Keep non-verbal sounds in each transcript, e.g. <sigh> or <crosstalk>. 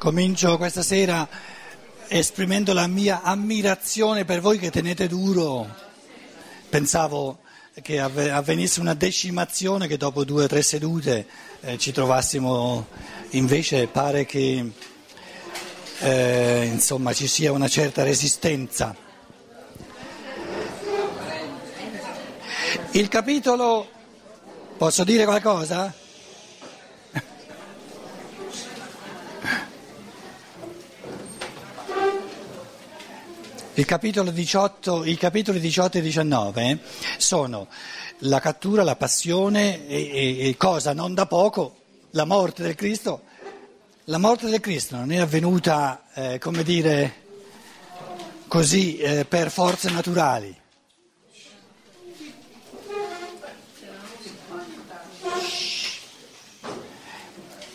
Comincio questa sera esprimendo la mia ammirazione per voi che tenete duro. Pensavo che avvenisse una decimazione, che dopo due o tre sedute eh, ci trovassimo, invece pare che eh, insomma, ci sia una certa resistenza. Il capitolo, posso dire qualcosa? Capitolo 18, I capitoli 18 e 19 sono la cattura, la passione e, e, cosa non da poco, la morte del Cristo. La morte del Cristo non è avvenuta, eh, come dire, così eh, per forze naturali.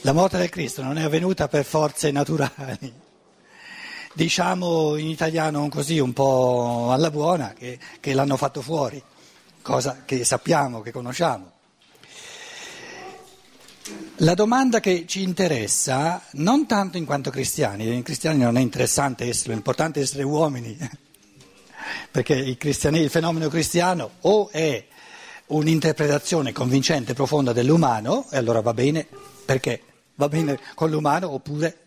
La morte del Cristo non è avvenuta per forze naturali diciamo in italiano così un po' alla buona, che, che l'hanno fatto fuori, cosa che sappiamo, che conosciamo. La domanda che ci interessa, non tanto in quanto cristiani, in cristiani non è interessante l'importante è essere uomini, <laughs> perché il, il fenomeno cristiano o è un'interpretazione convincente profonda dell'umano, e allora va bene, perché va bene con l'umano, oppure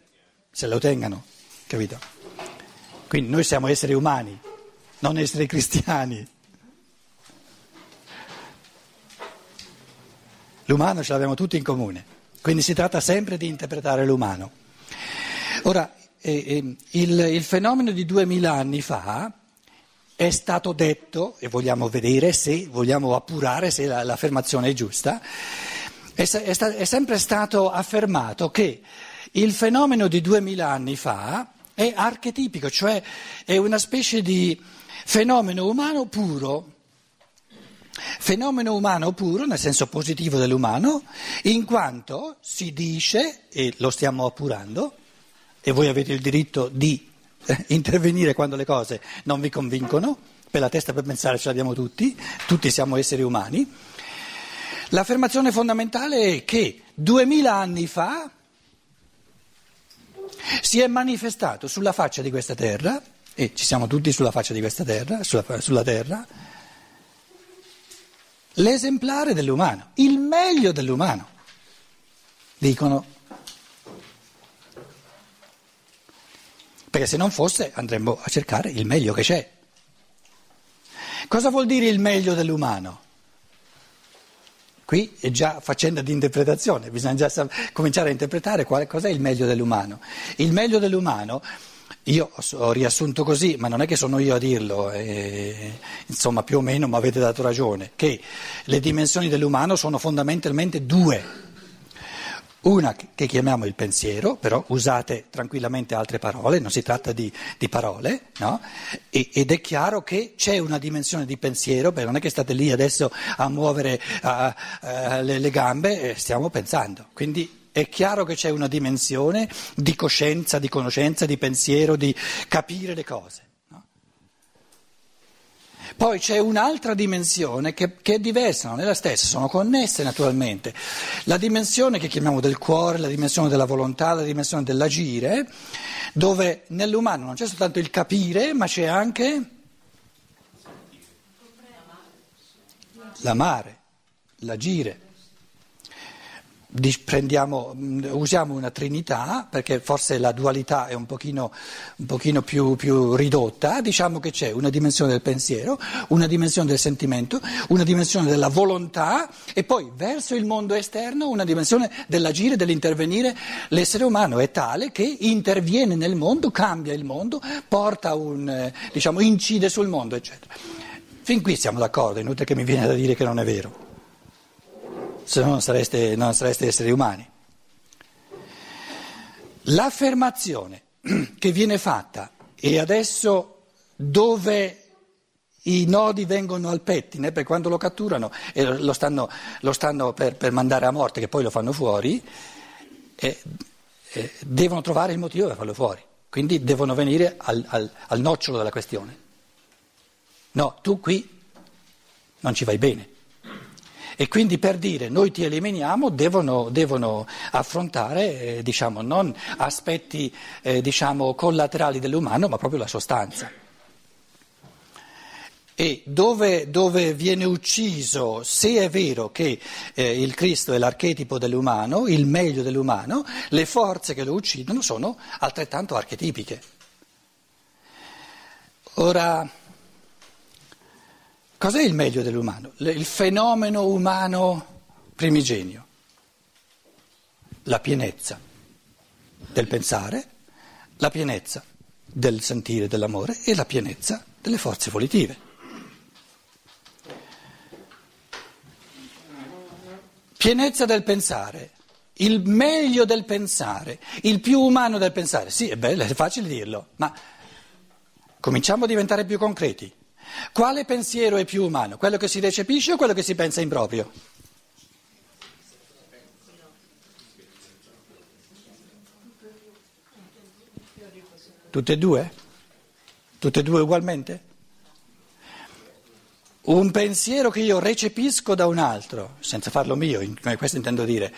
se lo tengano, capito? Quindi noi siamo esseri umani, non esseri cristiani. L'umano ce l'abbiamo tutti in comune, quindi si tratta sempre di interpretare l'umano. Ora, eh, eh, il, il, fenomeno di duemila anni fa è stato detto, e vogliamo vedere se, vogliamo appurare se la, l'affermazione è giusta, è, è, sta, è sempre stato affermato che il fenomeno di duemila anni fa è archetipico, cioè è una specie di fenomeno umano puro. Fenomeno umano puro, nel senso positivo dell'umano, in quanto si dice, e lo stiamo appurando, e voi avete il diritto di eh, intervenire quando le cose non vi convincono, per la testa per pensare ce l'abbiamo tutti, tutti siamo esseri umani, l'affermazione fondamentale è che duemila anni fa si è manifestato sulla faccia di questa terra, e ci siamo tutti sulla faccia di questa terra, sulla, sulla terra, l'esemplare dell'umano, il meglio dell'umano, dicono. Perché se non fosse andremmo a cercare il meglio che c'è. Cosa vuol dire il meglio dell'umano? Qui è già faccenda di interpretazione, bisogna già cominciare a interpretare qual, cos'è il meglio dell'umano. Il meglio dell'umano, io ho riassunto così, ma non è che sono io a dirlo, eh, insomma più o meno mi avete dato ragione, che le dimensioni dell'umano sono fondamentalmente due. Una che chiamiamo il pensiero, però usate tranquillamente altre parole, non si tratta di, di parole, no? e, ed è chiaro che c'è una dimensione di pensiero, perché non è che state lì adesso a muovere uh, uh, le, le gambe, stiamo pensando. Quindi è chiaro che c'è una dimensione di coscienza, di conoscenza, di pensiero, di capire le cose. Poi c'è un'altra dimensione che, che, è diversa, non è la stessa, sono connesse naturalmente. La dimensione che chiamiamo del cuore, la dimensione della volontà, la dimensione dell'agire, dove nell'umano non c'è soltanto il capire, ma c'è anche l'amare, l'agire usiamo una trinità perché forse la dualità è un pochino, un pochino più, più, ridotta, diciamo che c'è una dimensione del pensiero, una dimensione del sentimento, una dimensione della volontà e poi verso il mondo esterno una dimensione dell'agire, dell'intervenire. L'essere umano è tale che interviene nel mondo, cambia il mondo, un, eh, diciamo, incide sul mondo, eccetera. Fin qui siamo d'accordo, inutile che mi viene da dire che non è vero se no non sareste, non sareste esseri umani. L'affermazione che viene fatta e adesso dove i nodi vengono al pettine, per quando lo catturano e lo stanno, lo stanno per, per, mandare a morte, che poi lo fanno fuori, eh, eh, devono trovare il motivo per farlo fuori. Quindi devono venire al, al, al nocciolo della questione. No, tu qui non ci vai bene. E quindi per dire noi ti eliminiamo devono, devono affrontare eh, diciamo, non aspetti eh, diciamo, collaterali dell'umano, ma proprio la sostanza. E dove, dove, viene ucciso, se è vero che eh, il Cristo è l'archetipo dell'umano, il meglio dell'umano, le forze che lo uccidono sono altrettanto archetipiche. Ora, cos'è il meglio dell'umano? Il fenomeno umano primigenio, la pienezza del pensare, la pienezza del sentire dell'amore e la pienezza delle forze volitive. Pienezza del pensare, il meglio del pensare, il più umano del pensare. Sì, è bello, è facile dirlo, ma cominciamo a diventare più concreti. Quale pensiero è più umano? Quello che si recepisce o quello che si pensa in proprio? Tutte e due? Tutte e due ugualmente? Un pensiero che io recepisco da un altro, senza farlo mio, questo intendo dire,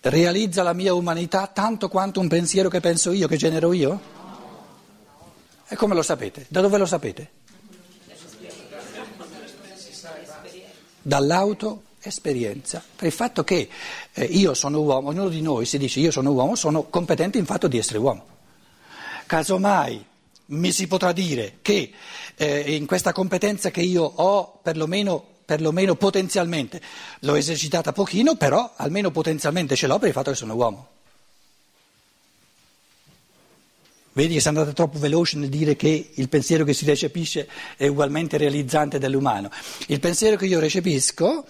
realizza la mia umanità tanto quanto un pensiero che penso io, che genero io? E come lo sapete? Da dove lo sapete? Dall'autoesperienza. Per il fatto che eh, io sono uomo, ognuno di noi si dice io sono uomo, sono competente in fatto di essere uomo. Casomai mi si potrà dire che eh, in questa competenza che io ho, perlomeno, perlomeno potenzialmente, l'ho esercitata pochino, però almeno potenzialmente ce l'ho per il fatto che sono uomo. Vedi che sei andata troppo veloce nel dire che il pensiero che si recepisce è ugualmente realizzante dell'umano. Il pensiero che io recepisco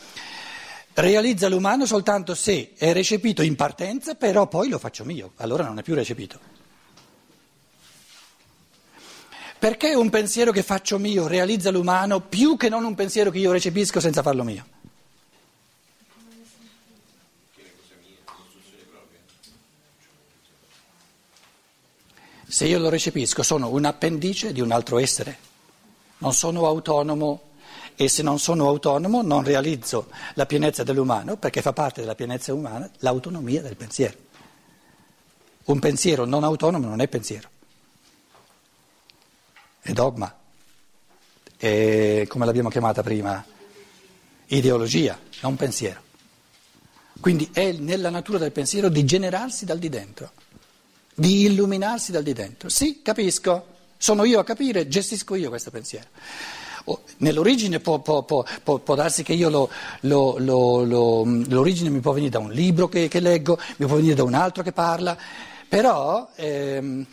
realizza l'umano soltanto se è recepito in partenza, però poi lo faccio mio, allora non è più recepito. Perché un pensiero che faccio mio realizza l'umano più che non un pensiero che io recepisco senza farlo mio? Se io lo recepisco sono un appendice di un altro essere, non sono autonomo e se non sono autonomo non realizzo la pienezza dell'umano perché fa parte della pienezza umana l'autonomia del pensiero. Un pensiero non autonomo non è pensiero è dogma, è, come l'abbiamo chiamata prima, ideologia, non pensiero. Quindi è nella natura del pensiero di generarsi dal di dentro, di illuminarsi dal di dentro. Sì, capisco, sono io a capire, gestisco io questo pensiero. Nell'origine può, può, può, può, darsi che io lo, lo, lo, l'origine mi può venire da un libro che, che, leggo, mi può venire da un altro che parla, però ehm,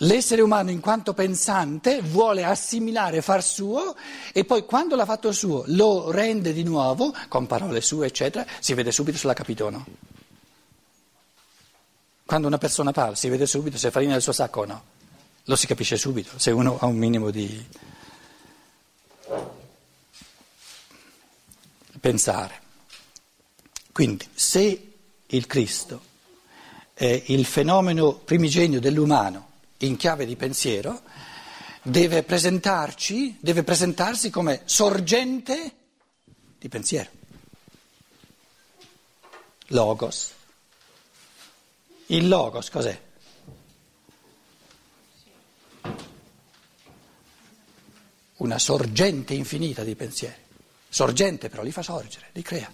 L'essere umano in quanto pensante vuole assimilare, far suo e poi quando l'ha fatto suo lo rende di nuovo, con parole sue eccetera, si vede subito se l'ha capito o no. Quando una persona parla si vede subito se è farina del suo sacco o no, lo si capisce subito se uno ha un minimo di pensare. Quindi se il Cristo è il fenomeno primigenio dell'umano, in chiave di pensiero, deve presentarci, deve presentarsi come sorgente di pensiero. Logos. Il logos cos'è? Una sorgente infinita di pensieri. Sorgente però li fa sorgere, li crea.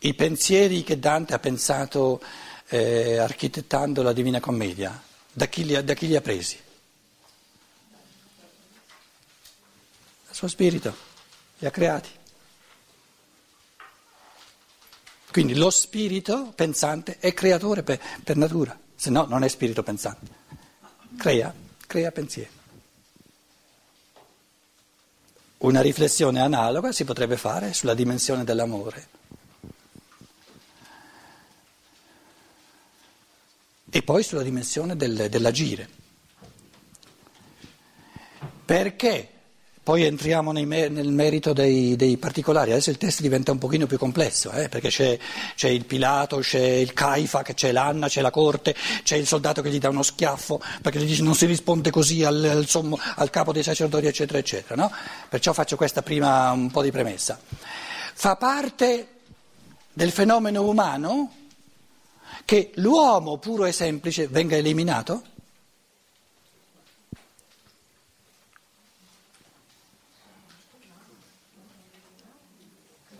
I pensieri che Dante ha pensato eh, architettando la Divina Commedia, da chi, li ha, da chi li ha presi? Suo spirito, li ha creati. Quindi lo spirito pensante è creatore per, per natura, se no non è spirito pensante. Crea, crea pensieri. Una riflessione analoga si potrebbe fare sulla dimensione dell'amore. e poi sulla dimensione del, dell'agire. Perché Poi entriamo nel merito dei, dei, particolari, adesso il testo diventa un pochino più complesso, eh, perché c'è, c'è, il Pilato, c'è il Caifa, c'è l'Anna, c'è la corte, c'è il soldato che gli dà uno schiaffo, perché gli dice non si risponde così al, al, sommo, al capo dei sacerdoti, eccetera, eccetera. No? Perciò faccio questa prima un po' di premessa. Fa parte del fenomeno umano che l'uomo puro e semplice venga eliminato?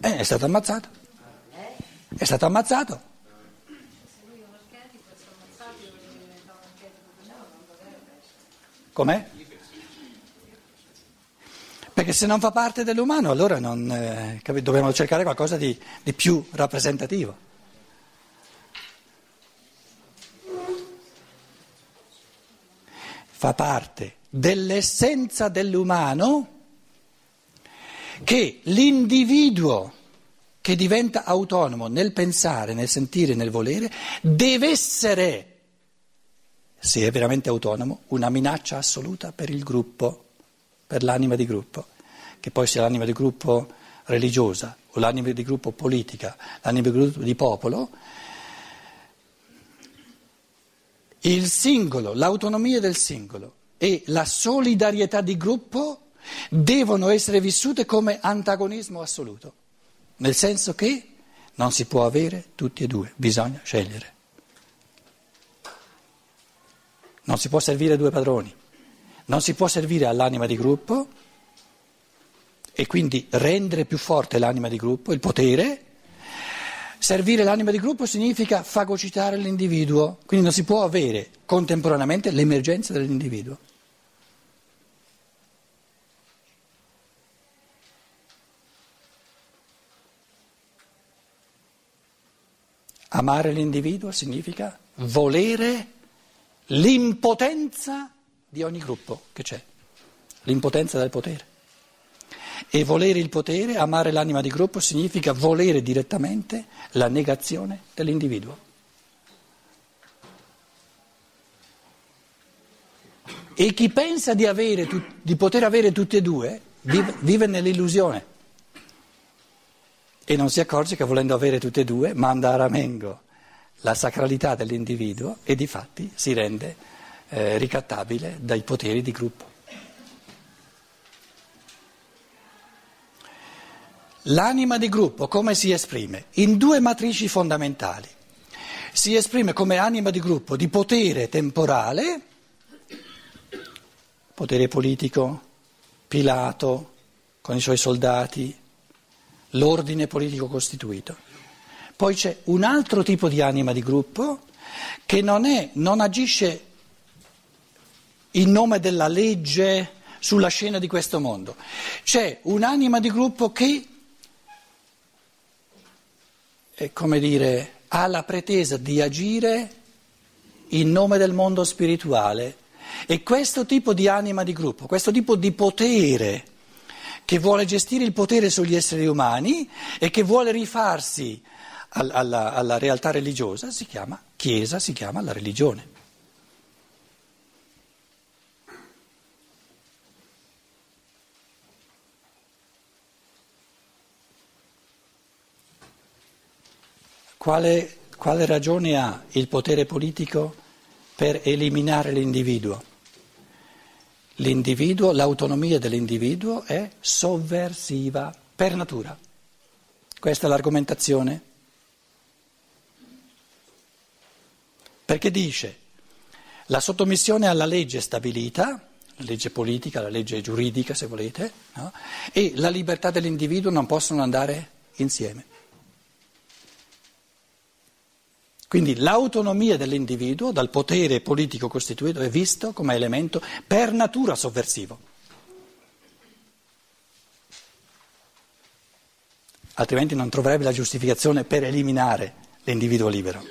Eh, è stato ammazzato. È stato ammazzato. Com'è? Perché se non fa parte dell'umano allora non, eh, dobbiamo cercare qualcosa di, di più rappresentativo. Fa parte dell'essenza dell'umano che l'individuo che diventa autonomo nel pensare, nel sentire, nel volere, deve essere, se è veramente autonomo, una minaccia assoluta per il gruppo, per l'anima di gruppo, che poi sia l'anima di gruppo religiosa o l'anima di gruppo politica, l'anima di gruppo di popolo, il singolo, l'autonomia del singolo e la solidarietà di gruppo devono essere vissute come antagonismo assoluto, nel senso che non si può avere tutti e due, bisogna scegliere. Non si può servire due padroni, non si può servire all'anima di gruppo e quindi rendere più forte l'anima di gruppo, il potere. Servire l'anima di gruppo significa fagocitare l'individuo, quindi non si può avere contemporaneamente l'emergenza dell'individuo. Amare l'individuo significa volere l'impotenza di ogni gruppo che c'è, l'impotenza del potere. E volere il potere, amare l'anima di gruppo, significa volere direttamente la negazione dell'individuo. E chi pensa di, avere, di poter avere tutti e due vive nell'illusione e non si accorge che volendo avere tutte e due manda a ramengo la sacralità dell'individuo e di fatti si rende eh, ricattabile dai poteri di gruppo. L'anima di gruppo come si esprime? In due matrici fondamentali. Si esprime come anima di gruppo di potere temporale, potere politico, Pilato con i suoi soldati, l'ordine politico costituito. Poi c'è un altro tipo di anima di gruppo che non, è, non agisce in nome della legge sulla scena di questo mondo. C'è un'anima di gruppo che, dire, ha la pretesa di agire in nome del mondo spirituale e questo tipo di anima di gruppo, questo tipo di potere che vuole gestire il potere sugli esseri umani e che vuole rifarsi alla, alla realtà religiosa, si chiama Chiesa, si chiama la religione. Quale, quale ragione ha il potere politico per eliminare l'individuo? L'individuo, l'autonomia dell'individuo è sovversiva per natura. Questa è l'argomentazione. Perché dice la sottomissione alla legge stabilita, la legge politica, la legge giuridica se volete, no? e la libertà dell'individuo non possono andare insieme. Quindi l'autonomia dell'individuo dal potere politico costituito è visto come elemento per natura sovversivo. Altrimenti non troverebbe la giustificazione per eliminare l'individuo libero.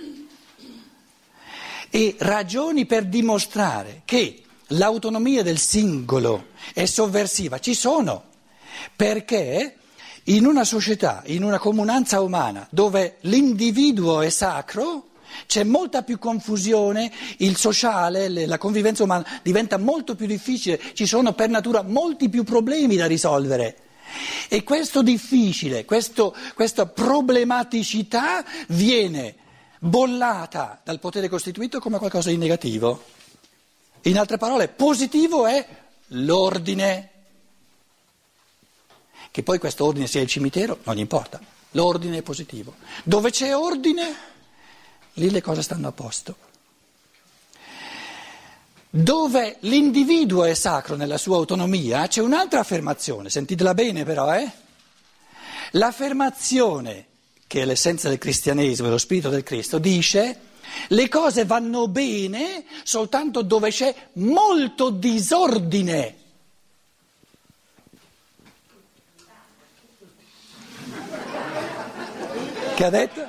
E ragioni per dimostrare che l'autonomia del singolo è sovversiva ci sono, perché in una società, in una comunanza umana dove l'individuo è sacro, c'è molta più confusione, il sociale, la convivenza umana diventa molto più difficile, ci sono per natura molti più problemi da risolvere. E questo difficile, questo, questa problematicità viene bollata dal potere costituito come qualcosa di negativo. In altre parole, positivo è l'ordine. Che poi questo ordine sia il cimitero, non gli importa. L'ordine è positivo. Dove c'è ordine, lì le cose stanno a posto. Dove l'individuo è sacro nella sua autonomia, c'è un'altra affermazione, sentitela bene però, eh? L'affermazione, che è l'essenza del cristianesimo, lo spirito del Cristo, dice le cose vanno bene soltanto dove c'è molto disordine. Che ha detto?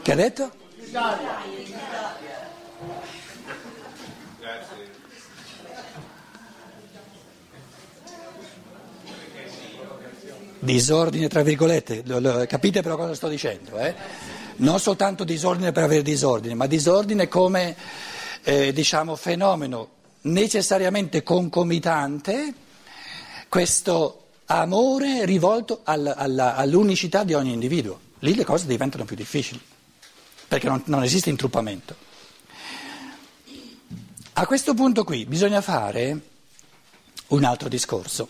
Che ha detto? Disordine tra virgolette, capite però cosa sto dicendo? Eh? Non soltanto disordine per avere disordine, ma disordine come eh, diciamo, fenomeno necessariamente concomitante, questo amore rivolto alla, alla, all'unicità di ogni individuo. Lì le cose diventano più difficili perché non, non esiste intruppamento. A questo punto qui bisogna fare un altro discorso,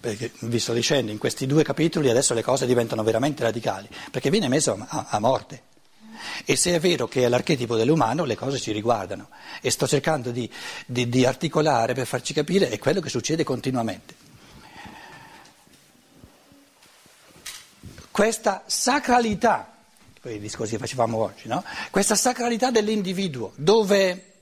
perché vi sto dicendo in questi due capitoli adesso le cose diventano veramente radicali, perché viene messo a, a morte. E se è vero che è l'archetipo dell'umano, le cose ci riguardano. E sto cercando di, di, di articolare per farci capire è quello che succede continuamente. Questa sacralità quei discorsi che facevamo oggi, no? questa sacralità dell'individuo, dove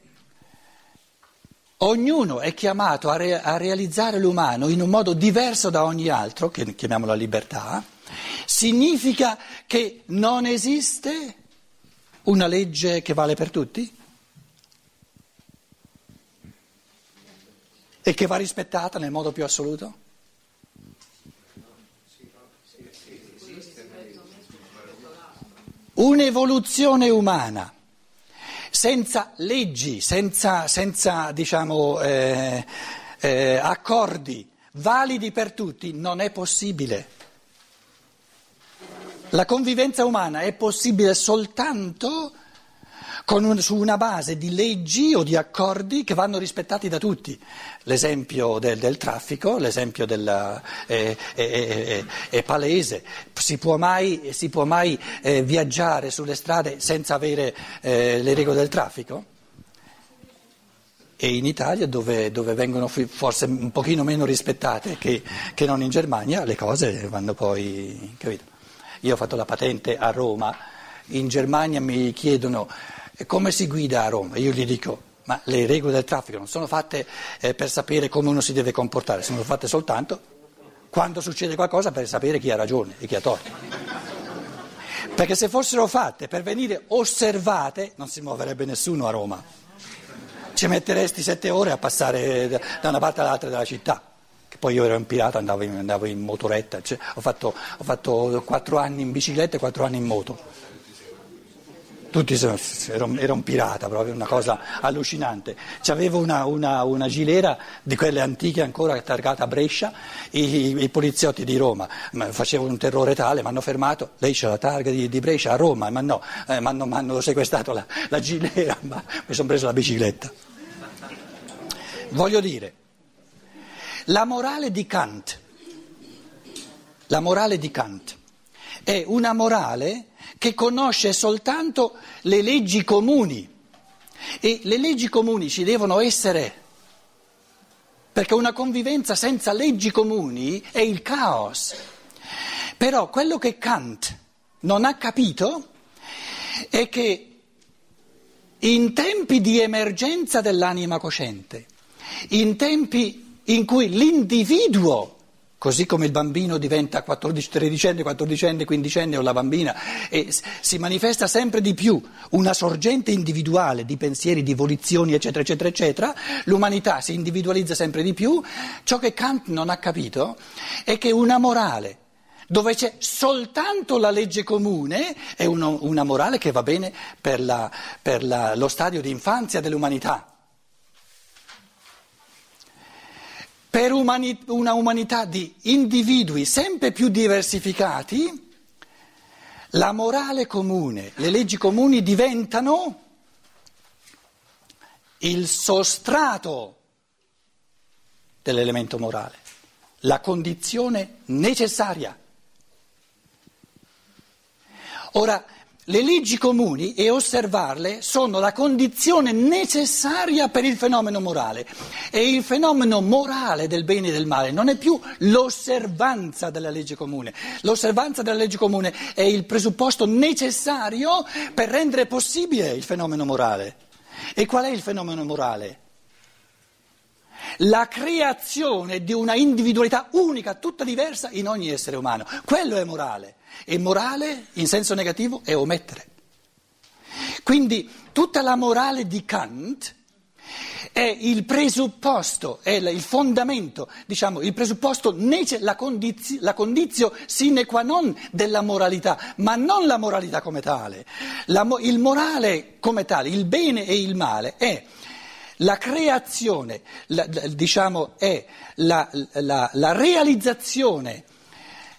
ognuno è chiamato a, re- a, realizzare l'umano in un modo diverso da ogni altro, che chiamiamo la libertà, significa che non esiste una legge che vale per tutti e che va rispettata nel modo più assoluto? Un'evoluzione umana senza leggi, senza, senza diciamo, eh, eh, accordi validi per tutti non è possibile. La convivenza umana è possibile soltanto un, su una base di leggi o di accordi che vanno rispettati da tutti. L'esempio del, del traffico, l'esempio della, è, è, è, è, palese, si può mai, si può mai eh, viaggiare sulle strade senza avere eh, le regole del traffico? E in Italia, dove, dove, vengono forse un pochino meno rispettate che, che non in Germania, le cose vanno poi. Capito? Io ho fatto la patente a Roma, in Germania mi chiedono e come si guida a Roma? Io gli dico, ma le regole del traffico non sono fatte eh, per sapere come uno si deve comportare, sono fatte soltanto quando succede qualcosa per sapere chi ha ragione e chi ha torto. Perché se fossero fatte per venire osservate non si muoverebbe nessuno a Roma. Ci metteresti sette ore a passare da una parte all'altra della città. Che poi io ero un pirata, andavo in, andavo in motoretta, cioè, ho, fatto, ho fatto quattro anni in bicicletta e quattro anni in moto tutti era, un pirata, proprio una cosa allucinante. C'avevo una, una, una, gilera di quelle antiche ancora targata a Brescia, i, i poliziotti di Roma facevano un terrore tale, mi hanno fermato, lei c'ha la targa di, di, Brescia a Roma, ma no, eh, mi hanno sequestrato la, la gilera, <laughs> ma mi sono preso la bicicletta. Voglio dire, la morale di Kant, la morale di Kant è una morale che conosce soltanto le leggi comuni e le leggi comuni ci devono essere, perché una convivenza senza leggi comuni è il caos. Però quello che Kant non ha capito è che in tempi di emergenza dell'anima cosciente, in tempi in cui l'individuo Così come il bambino diventa 14, 13enne, 14enne, 15enne o la bambina e si manifesta sempre di più una sorgente individuale di pensieri, di volizioni, eccetera, eccetera, eccetera, l'umanità si individualizza sempre di più. Ciò che Kant non ha capito è che una morale dove c'è soltanto la legge comune, è uno, una morale che va bene per, la, per la, lo stadio di infanzia dell'umanità. Per umani, una umanità di individui sempre più diversificati, la morale comune, le leggi comuni diventano il sostrato dell'elemento morale, la condizione necessaria. Ora, le leggi comuni e osservarle sono la condizione necessaria per il fenomeno morale e il fenomeno morale del bene e del male non è più l'osservanza della legge comune. L'osservanza della legge comune è il presupposto necessario per rendere possibile il fenomeno morale. E qual è il fenomeno morale? La creazione di una individualità unica, tutta diversa in ogni essere umano. Quello è morale. E morale, in senso negativo, è omettere. Quindi tutta la morale di Kant è il presupposto, è il fondamento, diciamo, il presupposto, la condizio, la condizio sine qua non della moralità, ma non la moralità come tale. La, il morale come tale, il bene e il male è la creazione, la, diciamo, è la, realizzazione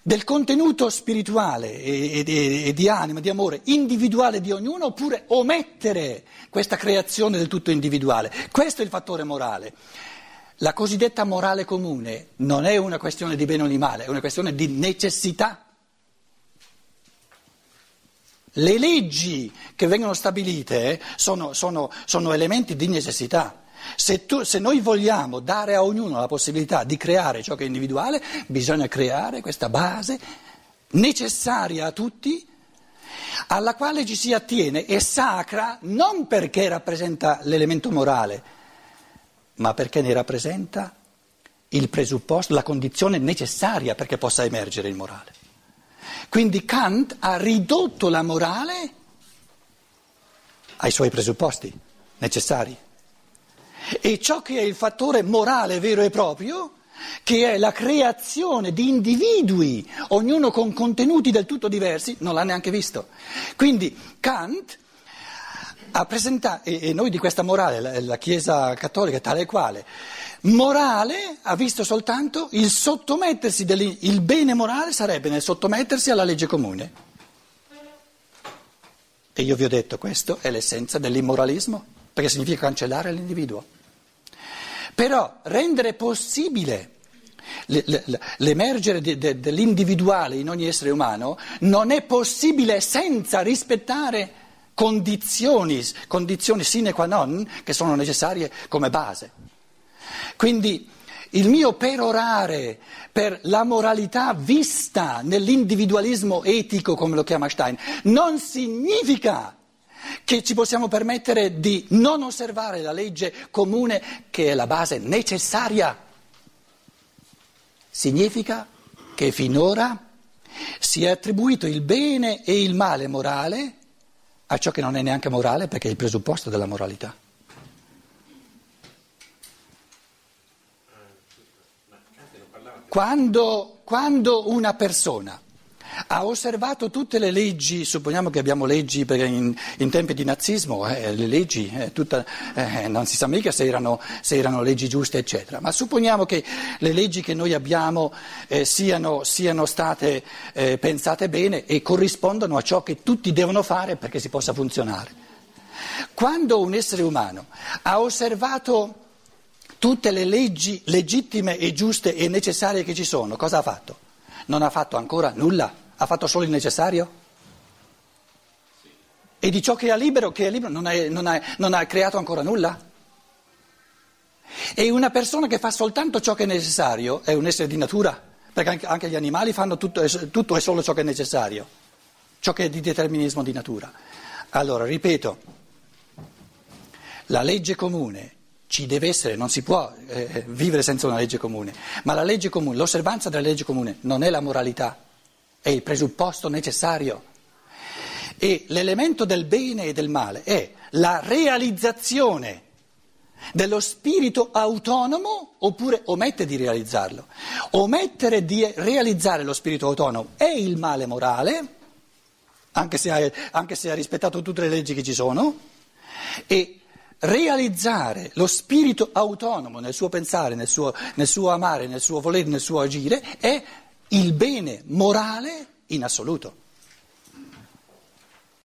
del contenuto spirituale e, e, e, di anima, di amore individuale di ognuno, oppure omettere questa creazione del tutto individuale. Questo è il fattore morale. La cosiddetta morale comune non è una questione di bene o di male, è una questione di necessità. Le leggi che vengono stabilite sono, sono, sono elementi di necessità. Se, tu, se, noi vogliamo dare a ognuno la possibilità di creare ciò che è individuale, bisogna creare questa base necessaria a tutti, alla quale ci si attiene, è sacra non perché rappresenta l'elemento morale, ma perché ne rappresenta il presupposto, la condizione necessaria perché possa emergere il morale. Quindi Kant ha ridotto la morale ai suoi presupposti necessari. E ciò che è il fattore morale vero e proprio, che è la creazione di individui, ognuno con contenuti del tutto diversi, non l'ha neanche visto. Quindi Kant ha presentato, e noi di questa morale, la, Chiesa cattolica tale e quale, morale ha visto soltanto il sottomettersi, il bene morale sarebbe nel sottomettersi alla legge comune. E io vi ho detto, questo è l'essenza dell'immoralismo, perché significa cancellare l'individuo. Però rendere possibile l'emergere dell'individuale in ogni essere umano non è possibile senza rispettare condizioni, condizioni sine qua non che sono necessarie come base. Quindi il mio perorare per la moralità vista nell'individualismo etico, come lo chiama Stein, non significa che ci possiamo permettere di non osservare la legge comune che è la base necessaria. Significa che finora si è attribuito il bene e il male morale a ciò che non è neanche morale perché è il presupposto della moralità. Quando, quando una persona ha osservato tutte le leggi, supponiamo che abbiamo leggi in, in tempi di nazismo, eh, le leggi, eh, tutta, eh, non si sa mica se erano, se erano, leggi giuste, eccetera, ma supponiamo che le leggi che noi abbiamo eh, siano, siano, state eh, pensate bene e corrispondano a ciò che tutti devono fare perché si possa funzionare. Quando un essere umano ha osservato tutte le leggi legittime e giuste e necessarie che ci sono, cosa ha fatto? Non ha fatto ancora nulla. Ha fatto solo il necessario? E di ciò che è libero, che è libero non, è, non, è, non ha creato ancora nulla? E una persona che fa soltanto ciò che è necessario è un essere di natura, perché anche gli animali fanno tutto, tutto e solo ciò che è necessario, ciò che è di determinismo di natura. Allora, ripeto, la legge comune ci deve essere, non si può eh, vivere senza una legge comune, ma la legge comune, l'osservanza della legge comune non è la moralità, è il presupposto necessario. E l'elemento del bene e del male è la realizzazione dello spirito autonomo oppure omette di realizzarlo. Omettere di realizzare lo spirito autonomo è il male morale, anche se ha, anche se ha rispettato tutte le leggi che ci sono, e realizzare lo spirito autonomo nel suo pensare, nel suo, nel suo amare, nel suo volere, nel suo agire è il bene morale in assoluto.